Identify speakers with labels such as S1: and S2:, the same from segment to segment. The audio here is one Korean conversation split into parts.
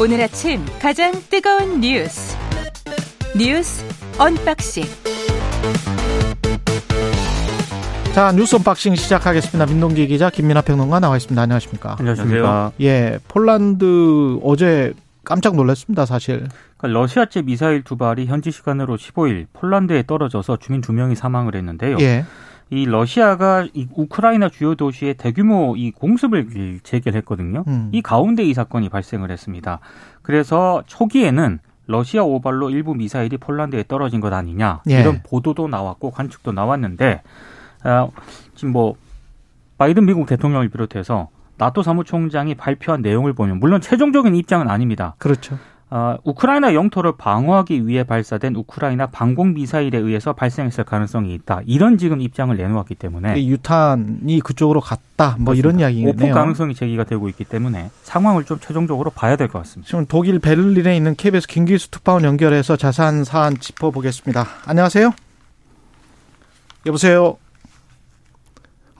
S1: 오늘 아침 가장 뜨거운 뉴스 뉴스 unboxing
S2: 자 뉴스 unboxing 시작하겠습니다. 민동기 기자 김민하 평론가 나와 있습니다. 안녕하십니까?
S3: 안녕하십니까.
S2: 예, 폴란드 어제 깜짝 놀랐습니다. 사실.
S3: 그러니까 러시아제 미사일 두 발이 현지 시간으로 15일 폴란드에 떨어져서 주민 두 명이 사망을 했는데요.
S2: 예.
S3: 이 러시아가 이 우크라이나 주요 도시에 대규모 이 공습을 재개했거든요.
S2: 음.
S3: 이 가운데 이 사건이 발생을 했습니다. 그래서 초기에는 러시아 오발로 일부 미사일이 폴란드에 떨어진 것 아니냐
S2: 예.
S3: 이런 보도도 나왔고 관측도 나왔는데 아, 지금 뭐 바이든 미국 대통령을 비롯해서 나토 사무총장이 발표한 내용을 보면 물론 최종적인 입장은 아닙니다.
S2: 그렇죠.
S3: 아, 우크라이나 영토를 방어하기 위해 발사된 우크라이나 방공 미사일에 의해서 발생했을 가능성이 있다. 이런 지금 입장을 내놓았기 때문에
S2: 이 유탄이 그쪽으로 갔다. 뭐 이런
S3: 오폭
S2: 이야기네요.
S3: 가능성이 제기가 되고 있기 때문에 상황을 좀 최종적으로 봐야 될 것 같습니다.
S2: 지금 독일 베를린에 있는 KBS 김기수 특파원 연결해서 자세한 사안 짚어보겠습니다. 안녕하세요. 여보세요.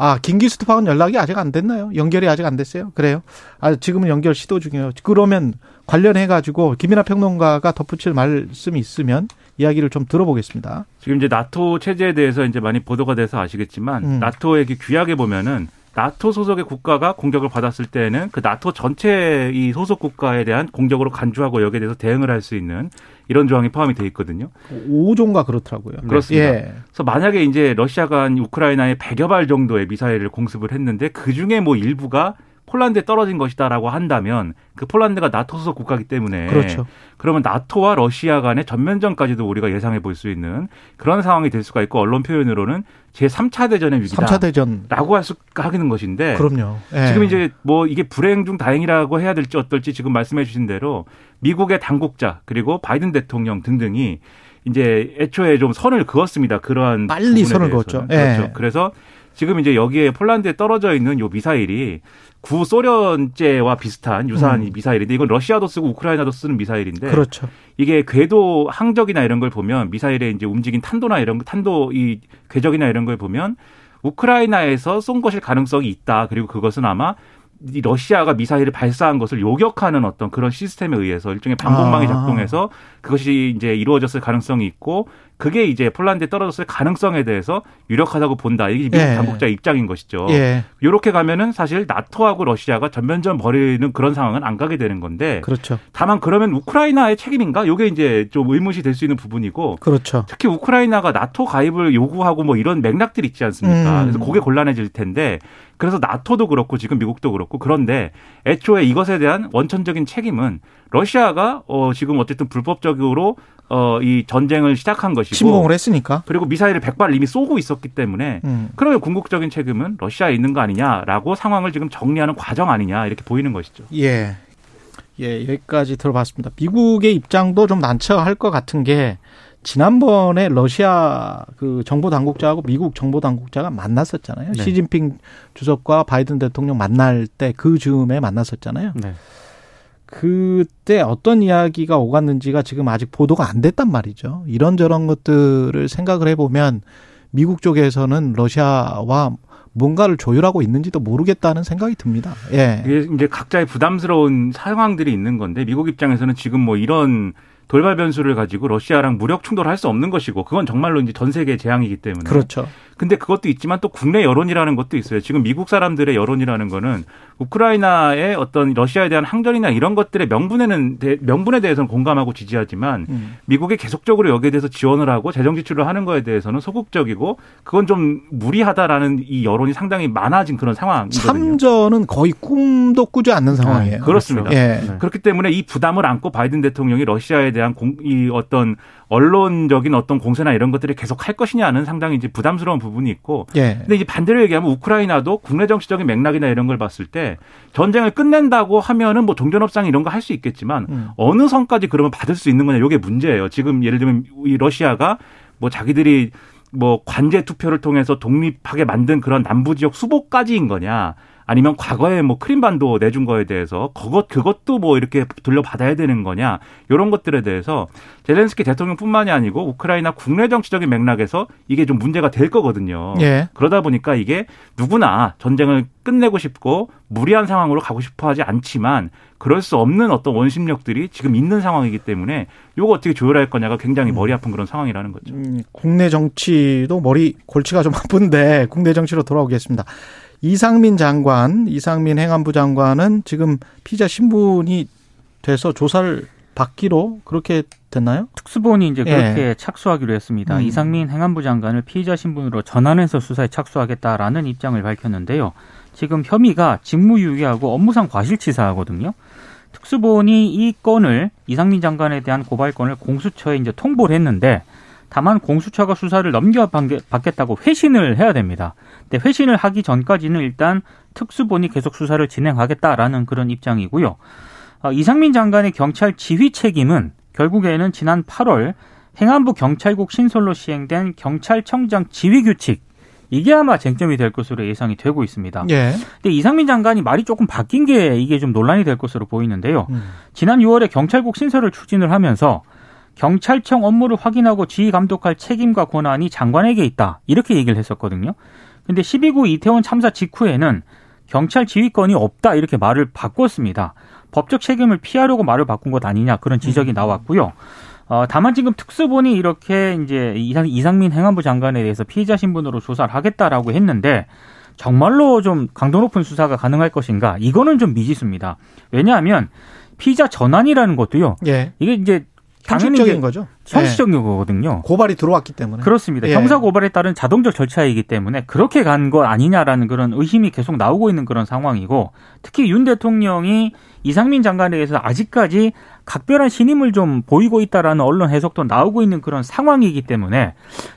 S2: 아, 김기수 특파원 연락이 아직 안 됐나요? 연결이 아직 안 됐어요? 그래요? 아, 지금은 연결 시도 중이에요. 그러면 관련해가지고 김이나 평론가가 덧붙일 말씀이 있으면 이야기를 좀 들어보겠습니다.
S4: 지금 이제 나토 체제에 대해서 이제 많이 보도가 돼서 아시겠지만
S2: 음.
S4: 나토의 그 규약에 보면은 나토 소속의 국가가 공격을 받았을 때는 그 나토 전체 이 소속 국가에 대한 공격으로 간주하고 여기에 대해서 대응을 할 수 있는 이런 조항이 포함이 돼 있거든요.
S2: 5종가 그렇더라고요.
S4: 그렇습니다.
S2: 예.
S4: 그래서 만약에 이제 러시아가 우크라이나에 100여 발 정도의 미사일을 공습을 했는데 그 중에 뭐 일부가 폴란드에 떨어진 것이다라고 한다면 그 폴란드가 나토 소속 국가이기 때문에
S2: 그렇죠.
S4: 그러면 나토와 러시아 간의 전면전까지도 우리가 예상해 볼 수 있는 그런 상황이 될 수가 있고 언론 표현으로는 제3차 대전의 위기다.
S2: 3차 대전.
S4: 라고 할 수, 하기는 것인데.
S2: 그럼요. 예.
S4: 지금 이제 뭐 이게 불행 중 다행이라고 해야 될지 어떨지 지금 말씀해 주신 대로 미국의 당국자 그리고 바이든 대통령 등등이 이제 애초에 좀 선을 그었습니다. 그러한
S2: 빨리 선을
S4: 대해서는.
S2: 그었죠.
S4: 그렇죠.
S2: 예.
S4: 그래서 지금 이제 여기에 폴란드에 떨어져 있는 요 미사일이 구 소련제와 비슷한 유사한
S2: 음.
S4: 미사일인데 이건 러시아도 쓰고 우크라이나도 쓰는 미사일인데
S2: 그렇죠.
S4: 이게 궤도 항적이나 이런 걸 보면 미사일의 이제 움직인 탄도나 이런 거, 탄도 이 궤적이나 이런 걸 보면 우크라이나에서 쏜 것일 가능성이 있다. 그리고 그것은 아마 이 러시아가 미사일을 발사한 것을 요격하는 어떤 그런 시스템에 의해서 일종의 방공망이
S2: 아.
S4: 작동해서 그것이 이제 이루어졌을 가능성이 있고 그게 이제 폴란드에 떨어졌을 가능성에 대해서 유력하다고 본다. 이게 미국
S2: 예.
S4: 당국자의 입장인 것이죠.
S2: 예.
S4: 이렇게 가면은 사실 나토하고 러시아가 전면전 벌이는 그런 상황은 안 가게 되는 건데
S2: 그렇죠.
S4: 다만 그러면 우크라이나의 책임인가? 요게 이제 좀 의문이 될수 있는 부분이고
S2: 그렇죠.
S4: 특히 우크라이나가 나토 가입을 요구하고 뭐 이런 맥락들이 있지 않습니까?
S2: 음.
S4: 그래서 그게 곤란해질 텐데 그래서 나토도 그렇고 지금 미국도 그렇고 그런데 애초에 이것에 대한 원천적인 책임은 러시아가 어 지금 어쨌든 불법적으로 어 이 전쟁을 시작한 것이고
S2: 침공을 했으니까.
S4: 그리고 미사일을 100발 이미 쏘고 있었기 때문에
S2: 음.
S4: 그러면 궁극적인 책임은 러시아에 있는 거 아니냐라고 상황을 지금 정리하는 과정 아니냐 이렇게 보이는 것이죠.
S2: 예. 예, 여기까지 들어봤습니다. 미국의 입장도 좀 난처할 것 같은 게 지난번에 러시아 그 정보 당국자하고 미국 정보 당국자가 만났었잖아요.
S3: 네.
S2: 시진핑 주석과 바이든 대통령 만날 때 그 즈음에 만났었잖아요.
S3: 네.
S2: 그때 어떤 이야기가 오갔는지가 지금 아직 보도가 안 됐단 말이죠. 이런저런 것들을 생각을 해보면 미국 쪽에서는 러시아와 뭔가를 조율하고 있는지도 모르겠다는 생각이 듭니다. 예.
S4: 이게 이제 각자의 부담스러운 상황들이 있는 건데 미국 입장에서는 지금 뭐 이런 돌발 변수를 가지고 러시아랑 무력 충돌할 수 없는 것이고 그건 정말로 이제 전 세계 재앙이기 때문에
S2: 그렇죠.
S4: 근데 그것도 있지만 또 국내 여론이라는 것도 있어요. 지금 미국 사람들의 여론이라는 거는 우크라이나의 어떤 러시아에 대한 항전이나 이런 것들의 명분에는 대- 명분에 대해서는 공감하고 지지하지만
S2: 음.
S4: 미국이 계속적으로 여기에 대해서 지원을 하고 재정 지출을 하는 거에 대해서는 소극적이고 그건 좀 무리하다라는 이 여론이 상당히 많아진 그런 상황이거든요.
S2: 참전은 거의 꿈도 꾸지 않는 상황이에요.
S4: 네, 그렇습니다.
S2: 예.
S3: 네.
S4: 그렇기 때문에 이 부담을 안고 바이든 대통령이 러시아에 대한 공, 이 어떤 언론적인 어떤 공세나 이런 것들을 계속 할 것이냐는 상당히 이제 부담스러운 부분이 있고
S2: 예.
S4: 근데 이제 반대로 얘기하면 우크라이나도 국내 정치적인 맥락이나 이런 걸 봤을 때 전쟁을 끝낸다고 하면은 뭐 종전협상 이런 거 할 수 있겠지만
S2: 음.
S4: 어느 선까지 그러면 받을 수 있는 거냐 이게 문제예요. 지금 예를 들면 이 러시아가 뭐 자기들이 뭐 관제 투표를 통해서 독립하게 만든 그런 남부 지역 수복까지인 거냐 아니면 과거에 뭐 크림반도 내준 거에 대해서 그것 그것도 뭐 이렇게 돌려받아야 되는 거냐 이런 것들에 대해서 젤렌스키 대통령뿐만이 아니고 우크라이나 국내 정치적인 맥락에서 이게 좀 문제가 될 거거든요.
S2: 예.
S4: 그러다 보니까 이게 누구나 전쟁을 끝내고 싶고 무리한 상황으로 가고 싶어 하지 않지만 그럴 수 없는 어떤 원심력들이 지금 있는 상황이기 때문에 이거 어떻게 조율할 거냐가 굉장히 머리 아픈 그런 상황이라는 거죠.
S2: 음, 국내 정치도 머리 골치가 좀 아픈데 국내 정치로 돌아오겠습니다. 이상민 장관, 이상민 행안부 장관은 지금 피자 신분이 돼서 조사를 받기로 그렇게 됐나요?
S3: 특수본이 이제
S2: 예.
S3: 그렇게 착수하기로 했습니다.
S2: 음.
S3: 이상민 행안부 장관을 피의자 신분으로 전환해서 수사에 착수하겠다라는 입장을 밝혔는데요. 지금 혐의가 직무유기하고 업무상 과실치사하거든요. 특수본이 이 건을 이상민 장관에 대한 고발건을 공수처에 이제 통보를 했는데 다만 공수처가 수사를 넘겨받겠다고 회신을 해야 됩니다. 근데 회신을 하기 전까지는 일단 특수본이 계속 수사를 진행하겠다라는 그런 입장이고요. 어, 이상민 장관의 경찰 지휘 책임은 결국에는 지난 8월 행안부 경찰국 신설로 시행된 경찰청장 지휘 규칙 이게 아마 쟁점이 될 것으로 예상이 되고 있습니다.
S2: 예.
S3: 근데 이상민 장관이 말이 조금 바뀐 게 이게 좀 논란이 될 것으로 보이는데요.
S2: 음.
S3: 지난 6월에 경찰국 신설을 추진을 하면서 경찰청 업무를 확인하고 지휘 감독할 책임과 권한이 장관에게 있다. 이렇게 얘기를 했었거든요. 근데 12구 이태원 참사 직후에는 경찰 지휘권이 없다. 이렇게 말을 바꿨습니다. 법적 책임을 피하려고 말을 바꾼 것 아니냐. 그런 지적이 나왔고요. 어, 다만 지금 특수본이 이렇게 이제 이상, 이상민 행안부 장관에 대해서 피의자 신분으로 조사를 하겠다라고 했는데 정말로 좀 강도 높은 수사가 가능할 것인가? 이거는 좀 미지수입니다. 왜냐하면 피의자 전환이라는 것도요.
S2: 예.
S3: 이게 이제 이제
S2: 거죠.
S3: 형식적인
S2: 예.
S3: 거거든요.
S2: 고발이 들어왔기 때문에.
S3: 그렇습니다.
S2: 예.
S3: 형사 고발에 따른 자동적 절차이기 때문에 그렇게 간 거 아니냐라는 그런 의심이 계속 나오고 있는 그런 상황이고 특히 윤 대통령이 이상민 장관에 대해서 아직까지 각별한 신임을 좀 보이고 있다라는 언론 해석도 나오고 있는 그런 상황이기 때문에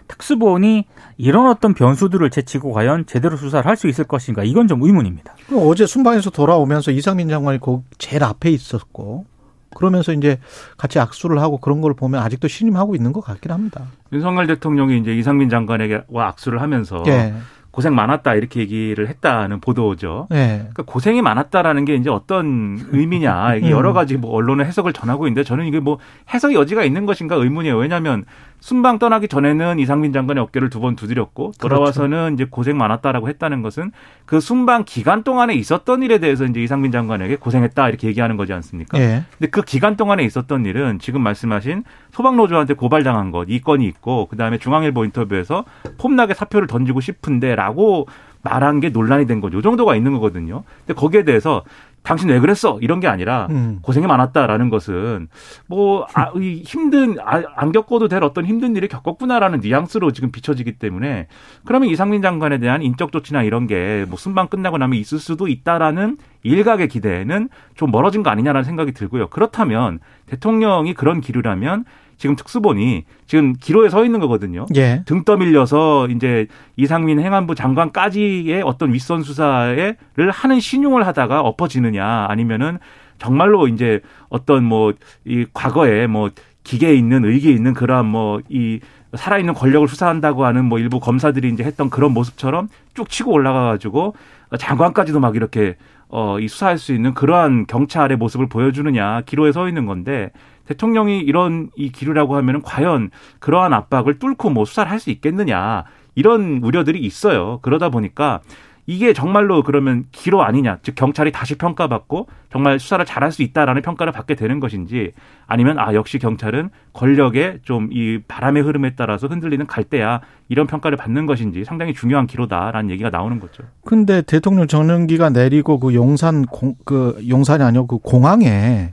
S3: 특수본이 이런 어떤 변수들을 제치고 과연 제대로 수사를 할 수 있을 것인가 이건 좀 의문입니다.
S2: 어제 순방에서 돌아오면서 이상민 장관이 그 제일 앞에 있었고 그러면서 이제 같이 악수를 하고 그런 걸 보면 아직도 신임하고 있는 것 같긴 합니다.
S4: 윤석열 대통령이 이제 이상민 장관에게와 악수를 하면서
S2: 예.
S4: 고생 많았다 이렇게 얘기를 했다는 보도죠.
S2: 예.
S4: 그러니까 고생이 많았다라는 게 이제 어떤 의미냐 이게
S2: 음.
S4: 여러 가지 뭐 언론의 해석을 전하고 있는데 저는 이게 뭐 해석 여지가 있는 것인가 의문이에요. 왜냐하면 순방 떠나기 전에는 이상민 장관의 어깨를 두 번 두드렸고 돌아와서는 이제 고생 많았다라고 했다는 것은 그 순방 기간 동안에 있었던 일에 대해서 이제 이상민 장관에게 고생했다 이렇게 얘기하는 거지 않습니까?
S2: 예.
S4: 근데 그 기간 동안에 있었던 일은 지금 말씀하신 소방노조한테 고발당한 것, 이 건이 있고, 그 다음에 중앙일보 인터뷰에서 폼나게 사표를 던지고 싶은데 라고 말한 게 논란이 된 거죠. 요 정도가 있는 거거든요. 근데 거기에 대해서 당신 왜 그랬어? 이런 게 아니라
S2: 음.
S4: 고생이 많았다라는 것은 뭐, 아, 이 힘든, 아, 안 겪어도 될 어떤 힘든 일을 겪었구나라는 뉘앙스로 지금 비춰지기 때문에 그러면 이상민 장관에 대한 인적 조치나 이런 게 뭐 순방 끝나고 나면 있을 수도 있다라는 일각의 기대는 좀 멀어진 거 아니냐라는 생각이 들고요. 그렇다면 대통령이 그런 기류라면 지금 특수본이 지금 기로에 서 있는 거거든요.
S2: 예.
S4: 등 떠밀려서 이제 이상민 행안부 장관까지의 어떤 윗선 수사를 하는 신용을 하다가 엎어지느냐 아니면은 정말로 이제 어떤 뭐 이 과거에 뭐 기계에 있는 의기에 있는 그러한 뭐이 살아있는 권력을 수사한다고 하는 뭐 일부 검사들이 이제 했던 그런 모습처럼 쭉 치고 올라가 가지고 장관까지도 막 이렇게 어 이 수사할 수 있는 그러한 경찰의 모습을 보여주느냐 기로에 서 있는 건데 대통령이 이런 이 기류라고 하면은 과연 그러한 압박을 뚫고 뭐 수사를 할 수 있겠느냐 이런 우려들이 있어요. 그러다 보니까 이게 정말로 그러면 기로 아니냐, 즉 경찰이 다시 평가받고 정말 수사를 잘할 수 있다라는 평가를 받게 되는 것인지 아니면 아 역시 경찰은 권력의 좀 이 바람의 흐름에 따라서 흔들리는 갈대야 이런 평가를 받는 것인지 상당히 중요한 기로다라는 얘기가 나오는 거죠.
S2: 근데 대통령 전용기가 내리고 그 용산 공, 그 용산이 아니고 그 공항에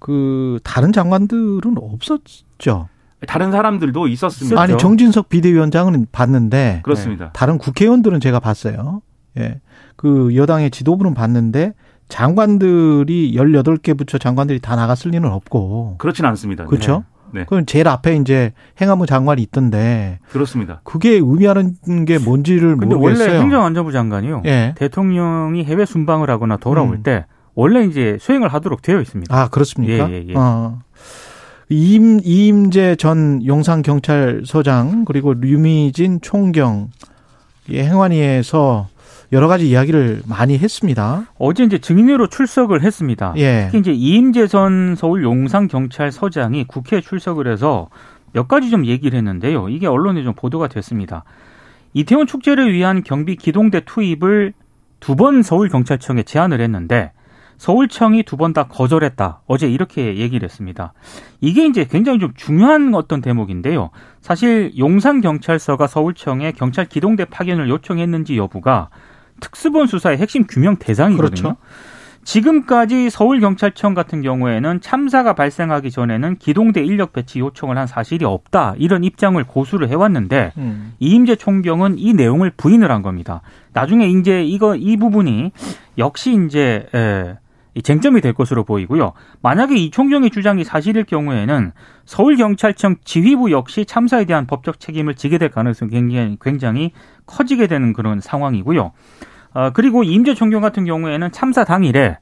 S2: 그 다른 장관들은 없었죠.
S4: 다른 사람들도 있었습니다.
S2: 아니 정진석 비대위원장은 봤는데
S4: 그렇습니다.
S2: 다른 국회의원들은 제가 봤어요. 예. 그 여당의 지도부는 봤는데 장관들이 18개 부처 장관들이 다 나갔을 리는 없고.
S4: 그렇진 않습니다.
S2: 그렇죠?
S4: 네. 네.
S2: 그럼 제일 앞에 이제 행안부 장관이 있던데
S4: 그렇습니다.
S2: 그게 의미하는 게 뭔지를
S3: 근데
S2: 모르겠어요.
S3: 원래 행정안전부 장관이요.
S2: 예.
S3: 대통령이 해외 순방을 하거나 돌아올
S2: 음.
S3: 때 원래 이제 수행을 하도록 되어 있습니다.
S2: 아, 그렇습니까?
S3: 예, 예, 예.
S2: 어. 임, 이임재 전 용산경찰서장, 그리고 류미진 총경, 이 행안위에서 여러 가지 이야기를 많이 했습니다.
S3: 어제 이제 증인으로 출석을 했습니다.
S2: 예.
S3: 특히 이제 이임재 전 서울 용산 경찰서장이 국회에 출석을 해서 몇 가지 좀 얘기를 했는데요. 이게 언론에 좀 보도가 됐습니다. 이태원 축제를 위한 경비 기동대 투입을 두 번 서울 경찰청에 제안을 했는데 서울청이 두 번 다 거절했다. 어제 이렇게 얘기를 했습니다. 이게 이제 굉장히 좀 중요한 어떤 대목인데요. 사실 용산 경찰서가 서울청에 경찰 기동대 파견을 요청했는지 여부가 특수본 수사의 핵심 규명 대상이거든요.
S2: 그렇죠.
S3: 지금까지 서울경찰청 같은 경우에는 참사가 발생하기 전에는 기동대 인력 배치 요청을 한 사실이 없다. 이런 입장을 고수를 해왔는데
S2: 음.
S3: 이임재 총경은 이 내용을 부인을 한 겁니다. 나중에 이제 이거 이 부분이 역시 이제 에, 이 쟁점이 될 것으로 보이고요. 만약에 이 총경의 주장이 사실일 경우에는 서울경찰청 지휘부 역시 참사에 대한 법적 책임을 지게 될 가능성이 굉장히, 굉장히 커지게 되는 그런 상황이고요. 어, 그리고 이임재 총경 같은 경우에는 참사 당일에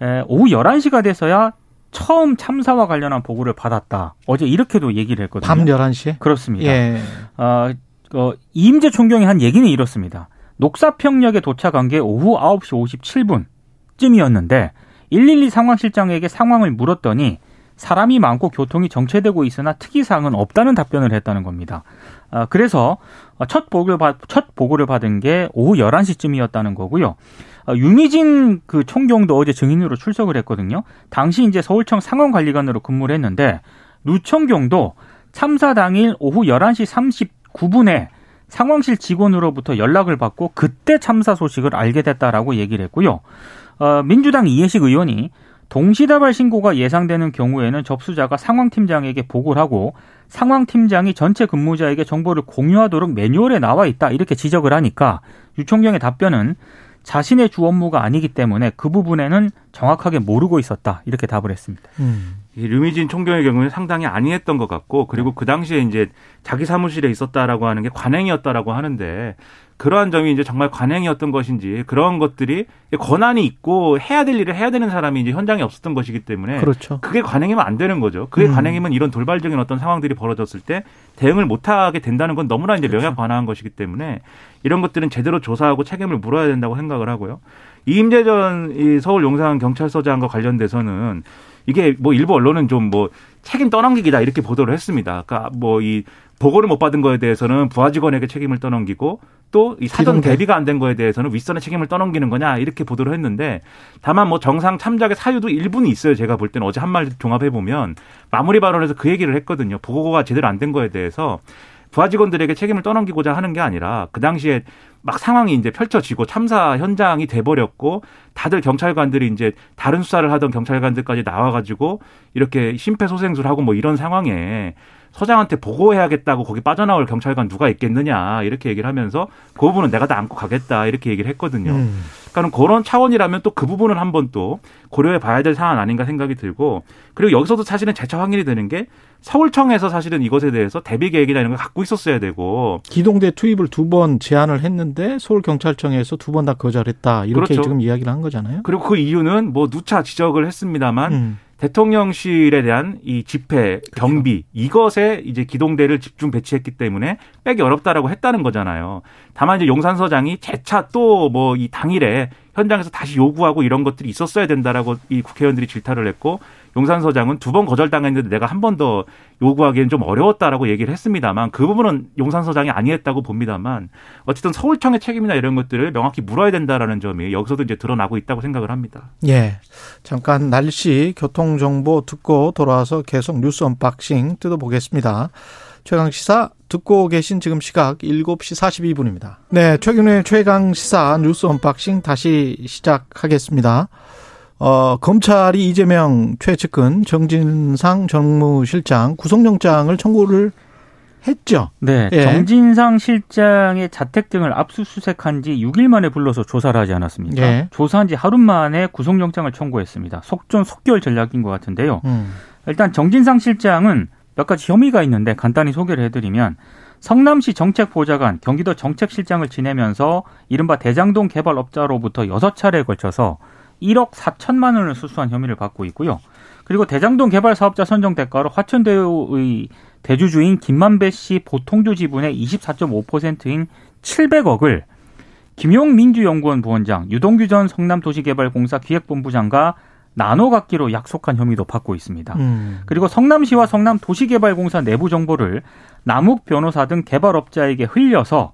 S3: 에, 오후 11시가 돼서야 처음 참사와 관련한 보고를 받았다. 어제 이렇게도 얘기를 했거든요.
S2: 밤 11시에?
S3: 그렇습니다.
S2: 예.
S3: 어, 어, 이임재 총경이 한 얘기는 이렇습니다. 녹사평역에 도착한 게 오후 9시 57분 쯤이었는데 112 상황실장에게 상황을 물었더니 사람이 많고 교통이 정체되고 있으나 특이사항은 없다는 답변을 했다는 겁니다. 아, 그래서 첫 보고를, 받, 첫 보고를 받은 게 오후 11시쯤이었다는 거고요. 아, 유미진 그 총경도 어제 증인으로 출석을 했거든요. 당시 이제 서울청 상황관리관으로 근무를 했는데 누 총경도 참사 당일 오후 11시 39분에 상황실 직원으로부터 연락을 받고 그때 참사 소식을 알게 됐다라고 얘기를 했고요. 어, 민주당 이해식 의원이 동시다발 신고가 예상되는 경우에는 접수자가 상황팀장에게 보고를 하고 상황팀장이 전체 근무자에게 정보를 공유하도록 매뉴얼에 나와 있다 이렇게 지적을 하니까 유총경의 답변은 자신의 주 업무가 아니기 때문에 그 부분에는 정확하게 모르고 있었다 이렇게 답을 했습니다.
S2: 음.
S4: 이 류미진 총경의 경우는 상당히 아니했던 것 같고 그리고 그 당시에 이제 자기 사무실에 있었다라고 하는 게 관행이었다라고 하는데 그러한 점이 이제 정말 관행이었던 것인지 그런 것들이 권한이 있고 해야 될 일을 해야 되는 사람이 이제 현장에 없었던 것이기 때문에
S2: 그렇죠.
S4: 그게 관행이면 안 되는 거죠. 그게
S2: 음.
S4: 관행이면 이런 돌발적인 어떤 상황들이 벌어졌을 때 대응을 못하게 된다는 건 너무나 이제
S2: 그렇죠.
S4: 명약 관화한 것이기 때문에 이런 것들은 제대로 조사하고 책임을 물어야 된다고 생각을 하고요. 이임재 전이 서울 용산 경찰서장과 관련돼서는 이게 뭐 일부 언론은 좀 뭐 책임 떠넘기기다 이렇게 보도를 했습니다. 그러니까 뭐 이 보고를 못 받은 거에 대해서는 부하 직원에게 책임을 떠넘기고 또 이 사전. 대비가 안 된 거에 대해서는 윗선에 책임을 떠넘기는 거냐 이렇게 보도를 했는데 다만 뭐 정상 참작의 사유도 일부는 있어요. 제가 볼 때는 어제 한 말 종합해 보면 마무리 발언에서 그 얘기를 했거든요. 보고가 제대로 안 된 거에 대해서 부하 직원들에게 책임을 떠넘기고자 하는 게 아니라 그 당시에 막 상황이 이제 펼쳐지고 참사 현장이 돼버렸고 다들 경찰관들이 이제 다른 수사를 하던 경찰관들까지 나와가지고 이렇게 심폐소생술하고 뭐 이런 상황에 서장한테 보고해야겠다고 거기 빠져나올 경찰관 누가 있겠느냐 이렇게 얘기를 하면서 그 부분은 내가 다 안고 가겠다 이렇게 얘기를 했거든요.
S2: 음.
S4: 그러니까 그런 차원이라면 또 그 부분을 한번 또 고려해 봐야 될 사안 아닌가 생각이 들고 그리고 여기서도 사실은 재차 확인이 되는 게 서울청에서 사실은 이것에 대해서 대비 계획이나 이런 걸 갖고 있었어야 되고
S2: 기동대 투입을 두 번 제안을 했는데 서울 경찰청에서 두 번 다 거절했다. 이렇게
S4: 그렇죠.
S2: 지금 이야기를 한 거잖아요.
S4: 그리고 그 이유는 뭐 누차 지적을 했습니다만
S2: 음.
S4: 대통령실에 대한 이 집회 경비 이것에 이제 기동대를 집중 배치했기 때문에 빼기 어렵다라고 했다는 거잖아요. 다만 이제 용산서장이 재차 또 뭐 이 당일에 현장에서 다시 요구하고 이런 것들이 있었어야 된다라고 이 국회의원들이 질타를 했고 용산 서장은 두 번 거절당했는데 내가 한 번 더 요구하기엔 좀 어려웠다라고 얘기를 했습니다만 그 부분은 용산 서장이 아니했다고 봅니다만 어쨌든 서울청의 책임이나 이런 것들을 명확히 물어야 된다라는 점이 여기서도 이제 드러나고 있다고 생각을 합니다.
S2: 예. 잠깐 날씨 교통 정보 듣고 돌아와서 계속 뉴스 unboxing 뜯어보겠습니다. 최강 시사 듣고 계신 지금 시각 7시 42분입니다. 네, 최경영의 최강 시사 뉴스 unboxing 다시 시작하겠습니다. 어, 검찰이 이재명 최측근 정진상 정무실장 구속영장을 청구를 했죠.
S3: 네,
S2: 예.
S3: 정진상 실장의 자택 등을 압수수색한 지 6일 만에 불러서 조사를 하지 않았습니까?
S2: 예.
S3: 조사한 지 하루 만에 구속영장을 청구했습니다. 속전속결 전략인 것 같은데요.
S2: 음.
S3: 일단 정진상 실장은 몇 가지 혐의가 있는데 간단히 소개를 해드리면 성남시 정책보좌관, 경기도 정책실장을 지내면서 이른바 대장동 개발업자로부터 6차례에 걸쳐서 1억 4천만 원을 수수한 혐의를 받고 있고요. 그리고 대장동 개발 사업자 선정 대가로 화천대유의 대주주인 김만배 씨 보통주 지분의 24.5%인 700억을 김용 민주연구원 부원장, 유동규 전 성남도시개발공사 기획본부장과 나눠 갖기로 약속한 혐의도 받고 있습니다. 음. 그리고 성남시와 성남도시개발공사 내부 정보를 남욱 변호사 등 개발업자에게 흘려서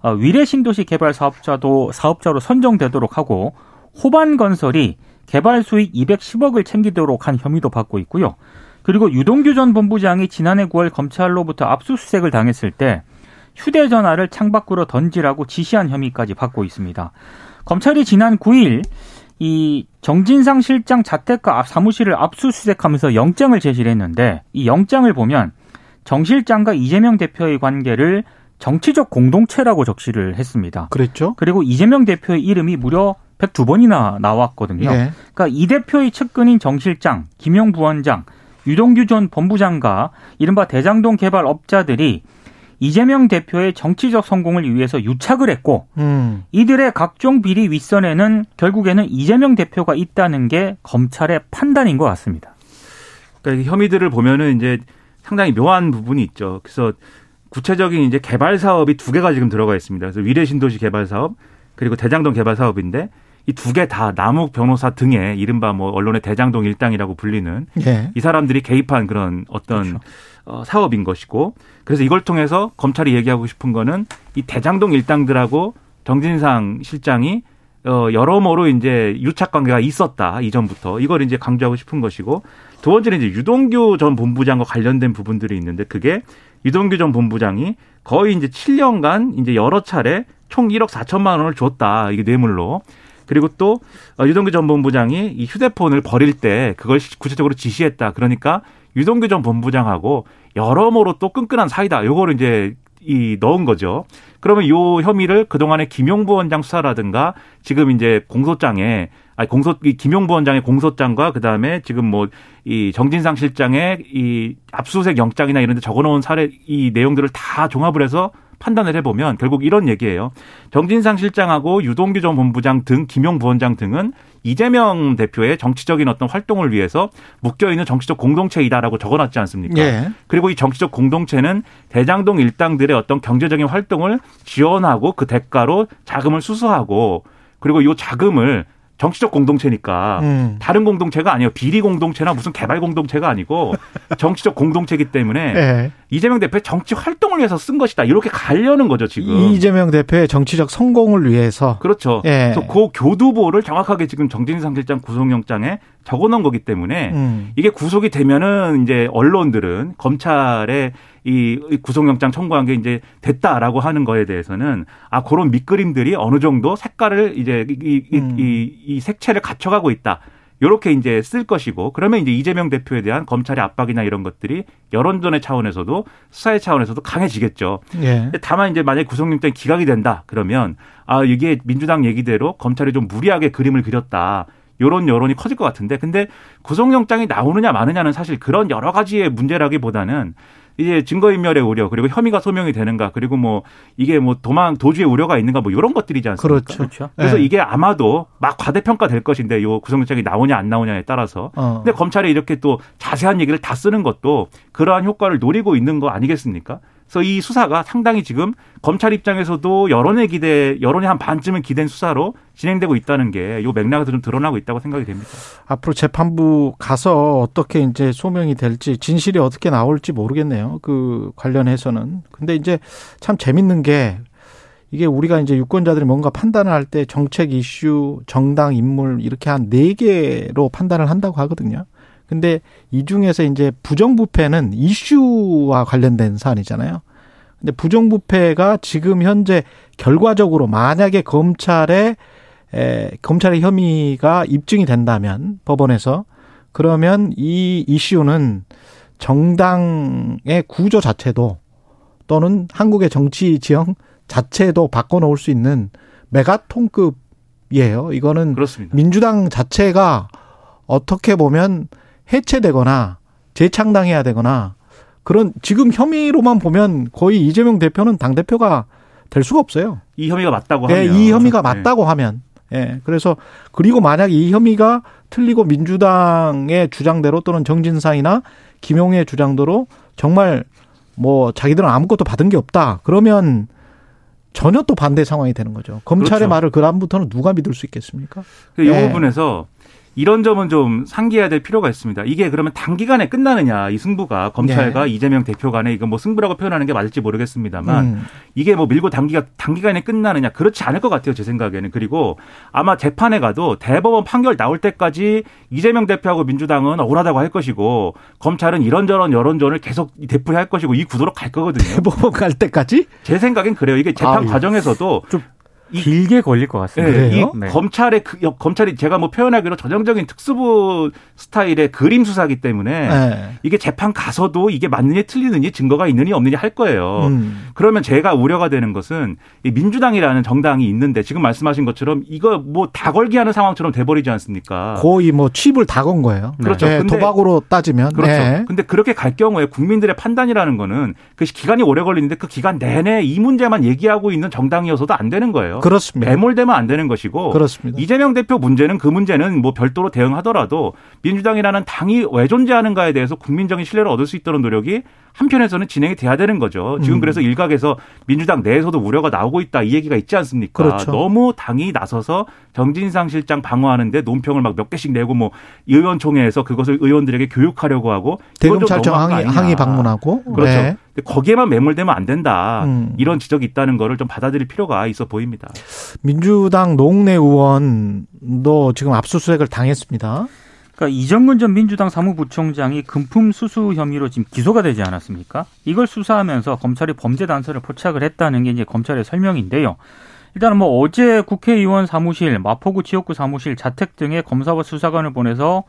S3: 어, 위례 신도시 개발 사업자도 사업자로 선정되도록 하고 호반건설이 개발 수익 210억을 챙기도록 한 혐의도 받고 있고요. 그리고 유동규 전 본부장이 지난해 9월 검찰로부터 압수수색을 당했을 때 휴대전화를 창 밖으로 던지라고 지시한 혐의까지 받고 있습니다. 검찰이 지난 9일 이 정진상 실장 자택과 사무실을 압수수색하면서 영장을 제시를 했는데 이 영장을 보면 정 실장과 이재명 대표의 관계를 정치적 공동체라고 적시를 했습니다.
S2: 그랬죠.
S3: 그리고 이재명 대표의 이름이 무려 102번이나 나왔거든요. 네. 그러니까 이 대표의 측근인 정 실장, 김용 부원장, 유동규 전 본부장과 이른바 대장동 개발 업자들이 이재명 대표의 정치적 성공을 위해서 유착을 했고 음. 이들의 각종 비리 윗선에는 결국에는 이재명 대표가 있다는 게 검찰의 판단인 것 같습니다.
S4: 그러니까 혐의들을 보면은 이제 상당히 묘한 부분이 있죠. 그래서 구체적인 이제 개발 사업이 두 개가 지금 들어가 있습니다. 그래서 위례 신도시 개발 사업 그리고 대장동 개발 사업인데 이 두 개 다 남욱 변호사 등의 이른바 뭐 언론의 대장동 일당이라고 불리는 예. 이 사람들이 개입한 그런 어떤 그렇죠. 어, 사업인 것이고 그래서 이걸 통해서 검찰이 얘기하고 싶은 거는 이 대장동 일당들하고 정진상 실장이 어, 여러모로 이제 유착 관계가 있었다 이전부터 이걸 이제 강조하고 싶은 것이고 두 번째는 이제 유동규 전 본부장과 관련된 부분들이 있는데 그게 유동규 전 본부장이 거의 이제 7년간 이제 여러 차례 총 1억 4천만 원을 줬다 이게 뇌물로 그리고 또 어, 유동규 전 본부장이 이 휴대폰을 버릴 때 그걸 구체적으로 지시했다 그러니까 유동규 전 본부장하고 여러모로 또 끈끈한 사이다. 요거를 이제 이 넣은 거죠. 그러면 요 혐의를 그동안에 김용부 원장 수사라든가 지금 이제 공소장에 아니 공소 이 김용부 원장의 공소장과 그다음에 지금 뭐 이 정진상 실장의 이 압수수색 영장이나 이런 데 적어 놓은 사례 이 내용들을 다 종합을 해서 판단을 해보면 결국 이런 얘기예요. 정진상 실장하고 유동규 전 본부장 등 김용 부원장 등은 이재명 대표의 정치적인 어떤 활동을 위해서 묶여 있는 정치적 공동체이다라고 적어놨지 않습니까? 예. 그리고 이 정치적 공동체는 대장동 일당들의 어떤 경제적인 활동을 지원하고 그 대가로 자금을 수수하고 그리고 이 자금을 정치적 공동체니까 음. 다른 공동체가 아니에요. 비리 공동체나 무슨 개발 공동체가 아니고 정치적 공동체이기 때문에 네. 이재명 대표의 정치 활동을 위해서 쓴 것이다. 이렇게 가려는 거죠, 지금.
S2: 이재명 대표의 정치적 성공을 위해서.
S4: 그렇죠. 네. 그래서 그 교두보를 정확하게 지금 정진상 실장 구속영장에 적어 놓은 거기 때문에 음. 이게 구속이 되면은 이제 언론들은 검찰의 이 구속영장 청구한 게 이제 됐다라고 하는 거에 대해서는 아 그런 밑그림들이 어느 정도 색깔을 이제 이, 이, 음. 이, 이 색채를 갖춰가고 있다. 요렇게 이제 쓸 것이고 그러면 이제 이재명 대표에 대한 검찰의 압박이나 이런 것들이 여론전의 차원에서도 수사의 차원에서도 강해지겠죠. 예. 다만 이제 만약에 구속영장이 기각이 된다 그러면 아 이게 민주당 얘기대로 검찰이 좀 무리하게 그림을 그렸다. 요런 여론이 커질 것 같은데 근데 구속영장이 나오느냐 마느냐는 사실 그런 여러 가지의 문제라기보다는 이제 증거인멸의 우려 그리고 혐의가 소명이 되는가 그리고 뭐 이게 뭐 도망 도주의 우려가 있는가 뭐 이런 것들이지 않습니까?
S2: 그렇죠. 그렇죠.
S4: 그래서 네. 이게 아마도 막 과대평가 될 것인데 요 구속영장이 나오냐 안 나오냐에 따라서 어. 근데 검찰이 이렇게 또 자세한 얘기를 다 쓰는 것도 그러한 효과를 노리고 있는 거 아니겠습니까? 그래서 이 수사가 상당히 지금 검찰 입장에서도 여론의 기대, 여론이 한 반쯤은 기댄 수사로 진행되고 있다는 게 이 맥락에서 좀 드러나고 있다고 생각이 됩니다.
S2: 앞으로 재판부 가서 어떻게 이제 소명이 될지 진실이 어떻게 나올지 모르겠네요. 그 관련해서는. 근데 이제 참 재밌는 게 이게 우리가 이제 유권자들이 뭔가 판단을 할 때 정책 이슈, 정당 인물 이렇게 한 네 개로 판단을 한다고 하거든요. 근데 이 중에서 이제 부정부패는 이슈와 관련된 사안이잖아요. 근데 부정부패가 지금 현재 결과적으로 만약에 검찰에 에, 검찰의 혐의가 입증이 된다면 법원에서 그러면 이 이슈는 정당의 구조 자체도 또는 한국의 정치 지형 자체도 바꿔놓을 수 있는 메가톤급이에요. 이거는 그렇습니다. 민주당 자체가 어떻게 보면 해체되거나 재창당해야 되거나 그런 지금 혐의로만 보면 거의 이재명 대표는 당 대표가 될 수가 없어요.
S4: 이 혐의가 맞다고
S2: 네, 하면. 이 혐의가 네. 맞다고 하면. 예. 네, 그래서 그리고 만약 이 혐의가 틀리고 민주당의 주장대로 또는 정진상이나 김용의 주장대로 정말 뭐 자기들은 아무것도 받은 게 없다. 그러면 전혀 또 반대 상황이 되는 거죠. 검찰의
S4: 그렇죠.
S2: 말을 그 다음부터는 누가 믿을 수 있겠습니까?
S4: 이
S2: 네.
S4: 부분에서 이런 점은 좀 상기해야 될 필요가 있습니다. 이게 그러면 단기간에 끝나느냐 이 승부가 검찰과
S2: 네.
S4: 이재명 대표 간에 이거 뭐 승부라고 표현하는 게 맞을지 모르겠습니다만
S2: 음.
S4: 이게 뭐 밀고 당기가 단기간에 끝나느냐 그렇지 않을 것 같아요 제 생각에는 그리고 아마 재판에 가도 대법원 판결 나올 때까지 이재명 대표하고 민주당은 억울하다고 할 것이고 검찰은 이런저런 여론전을 계속 되풀이할 것이고 이 구도로 갈 거거든요.
S2: 대법원 갈 때까지?
S4: 제 생각엔 그래요. 이게 재판
S2: 아유.
S4: 과정에서도 이-
S3: 길게 걸릴 것 같습니다.
S4: 예, 이?
S3: 네.
S4: 검찰의 그, 여- 검찰이 제가 뭐 표현하기로 전형적인 특수부 스타일의 그림 수사기 때문에
S2: 네.
S4: 이게 재판 가서도 이게 맞느냐 틀리느냐 증거가 있느냐 없느냐 할 거예요.
S2: 음.
S4: 그러면 제가 우려가 되는 것은 이 민주당이라는 정당이 있는데 지금 말씀하신 것처럼 이거 뭐 다 걸기 하는 상황처럼 돼버리지 않습니까?
S2: 거의 뭐 칩을 다 건 거예요.
S4: 그렇죠.
S2: 네,
S4: 근데-
S2: 도박으로 따지면.
S4: 그렇죠.
S2: 네.
S4: 근데 그렇게 갈 경우에 국민들의 판단이라는 거는 그 기간이 오래 걸리는데 그 기간 내내 이 문제만 얘기하고 있는 정당이어서도 안 되는 거예요.
S2: 그렇습니다.
S4: 매몰되면 안 되는 것이고
S2: 그렇습니다.
S4: 이재명 대표 문제는 그 문제는 뭐 별도로 대응하더라도 민주당이라는 당이 왜 존재하는가에 대해서 국민적인 신뢰를 얻을 수 있도록 노력이 한편에서는 진행이 돼야 되는 거죠. 지금
S2: 음.
S4: 그래서 일각에서 민주당 내에서도 우려가 나오고 있다 이 얘기가 있지 않습니까?
S2: 그렇죠.
S4: 너무 당이 나서서 정진상 실장 방어하는데 논평을 막 몇 개씩 내고 뭐 의원총회에서 그것을 의원들에게 교육하려고 하고
S2: 대검찰청 항의. 항의 방문하고.
S4: 그렇죠.
S2: 네.
S4: 근데 거기에만 매몰되면 안 된다.
S2: 음.
S4: 이런 지적이 있다는 거를 좀 받아들일 필요가 있어 보입니다.
S2: 민주당 노웅래 의원도 지금 압수수색을 당했습니다.
S3: 그러니까 이정근 전 민주당 사무부총장이 금품 수수 혐의로 지금 기소가 되지 않았습니까? 이걸 수사하면서 검찰이 범죄 단서를 포착을 했다는 게 이제 검찰의 설명인데요. 일단은 뭐 어제 국회의원 사무실, 마포구 지역구 사무실, 자택 등의 검사와 수사관을 보내서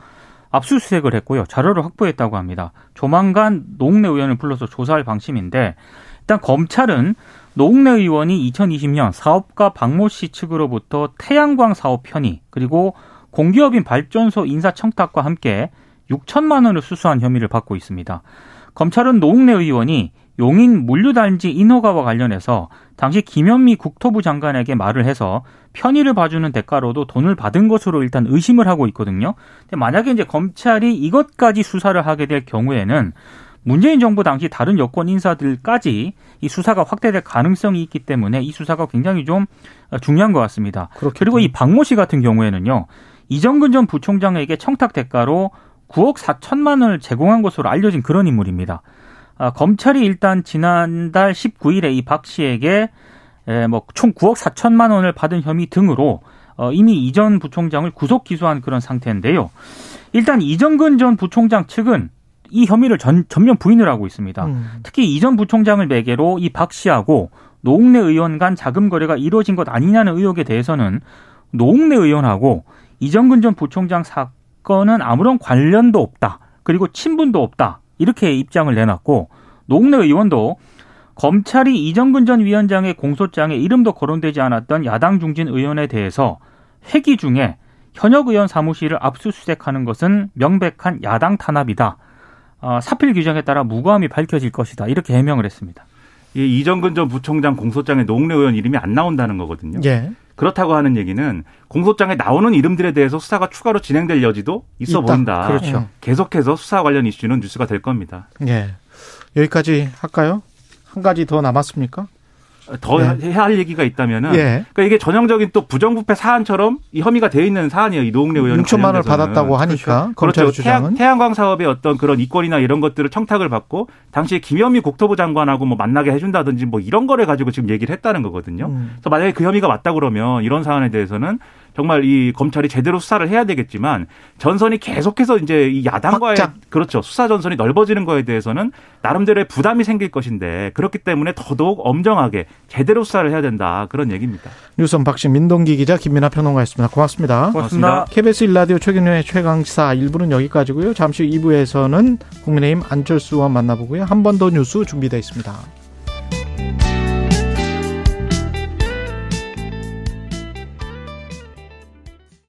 S3: 압수수색을 했고요. 자료를 확보했다고 합니다. 조만간 노웅래 의원을 불러서 조사할 방침인데 일단 검찰은 노웅래 의원이 2020년 사업가 박모 씨 측으로부터 태양광 사업 편의 그리고 공기업인 발전소 인사 청탁과 함께 6천만 원을 수수한 혐의를 받고 있습니다. 검찰은 노웅래 의원이 용인 물류단지 인허가와 관련해서 당시 김현미 국토부 장관에게 말을 해서 편의를 봐주는 대가로도 돈을 받은 것으로 일단 의심을 하고 있거든요. 근데 만약에 이제 검찰이 이것까지 수사를 하게 될 경우에는 문재인 정부 당시 다른 여권 인사들까지 이 수사가 확대될 가능성이 있기 때문에 이 수사가 굉장히 좀 중요한 것 같습니다.
S2: 그렇겠죠.
S3: 그리고 이 박모 씨 같은 경우에는요. 이정근 전 부총장에게 청탁 대가로 9억 4천만 원을 제공한 것으로 알려진 그런 인물입니다. 아, 검찰이 일단 지난달 19일에 이 박 씨에게 뭐총 9억 4천만 원을 받은 혐의 등으로 어, 이미 이전 부총장을 구속 기소한 그런 상태인데요. 일단 이정근 전 부총장 측은 이 혐의를 전, 전면 부인을 하고 있습니다.
S2: 음.
S3: 특히 이전 부총장을 매개로 이 박 씨하고 노웅래 의원 간 자금 거래가 이루어진 것 아니냐는 의혹에 대해서는 노웅래 의원하고 이정근 전 부총장 사건은 아무런 관련도 없다. 그리고 친분도 없다. 이렇게 입장을 내놨고 노웅래 의원도 검찰이 이정근 전 위원장의 공소장에 이름도 거론되지 않았던 야당 중진 의원에 대해서 회기 중에 현역 의원 사무실을 압수수색하는 것은 명백한 야당 탄압이다. 어, 사필 규정에 따라 무고함이 밝혀질 것이다. 이렇게 해명을 했습니다.
S4: 이 이정근 전 부총장 공소장에 노웅래 의원 이름이 안 나온다는 거거든요.
S2: 예.
S4: 그렇다고 하는 얘기는 공소장에 나오는 이름들에 대해서 수사가 추가로 진행될 여지도 있어
S2: 있다.
S4: 보인다.
S2: 그렇죠.
S4: 계속해서 수사 관련 이슈는 뉴스가 될 겁니다.
S2: 예. 여기까지 할까요? 한 가지 더 남았습니까?
S4: 더
S2: 네.
S4: 해야 할 얘기가 있다면은
S2: 예.
S4: 그러니까 이게 전형적인 또 부정부패 사안처럼 이 혐의가 돼 있는 사안이에요. 이 노웅래 의원
S2: 6천만 원을
S4: 관련돼서는.
S2: 받았다고 하니까 검찰
S4: 그렇죠.
S2: 주장은
S4: 태양, 광 사업의 어떤 그런 이권이나 이런 것들을 청탁을 받고 당시에 김현미 국토부 장관하고 뭐 만나게 해준다든지 뭐 이런 거를 가지고 지금 얘기를 했다는 거거든요.
S2: 음.
S4: 그래서 만약에 그 혐의가 맞다 그러면 이런 사안에 대해서는 정말 이 검찰이 제대로 수사를 해야 되겠지만 전선이 계속해서 이제 이 야당과의
S2: 확장.
S4: 그렇죠 수사 전선이 넓어지는 거에 대해서는 나름대로의 부담이 생길 것인데 그렇기 때문에 더더욱 엄정하게 제대로 수사를 해야 된다 그런 얘기입니다.
S2: 뉴스 unboxing 민동기 기자 김민하 평론가였습니다. 고맙습니다.
S3: 고맙습니다.
S2: KBS 일라디오 최경영의 최강시사 1부는 여기까지고요. 잠시 후 2부에서는 국민의힘 안철수 의원 만나보고요. 한 번 더 뉴스 준비되어 있습니다.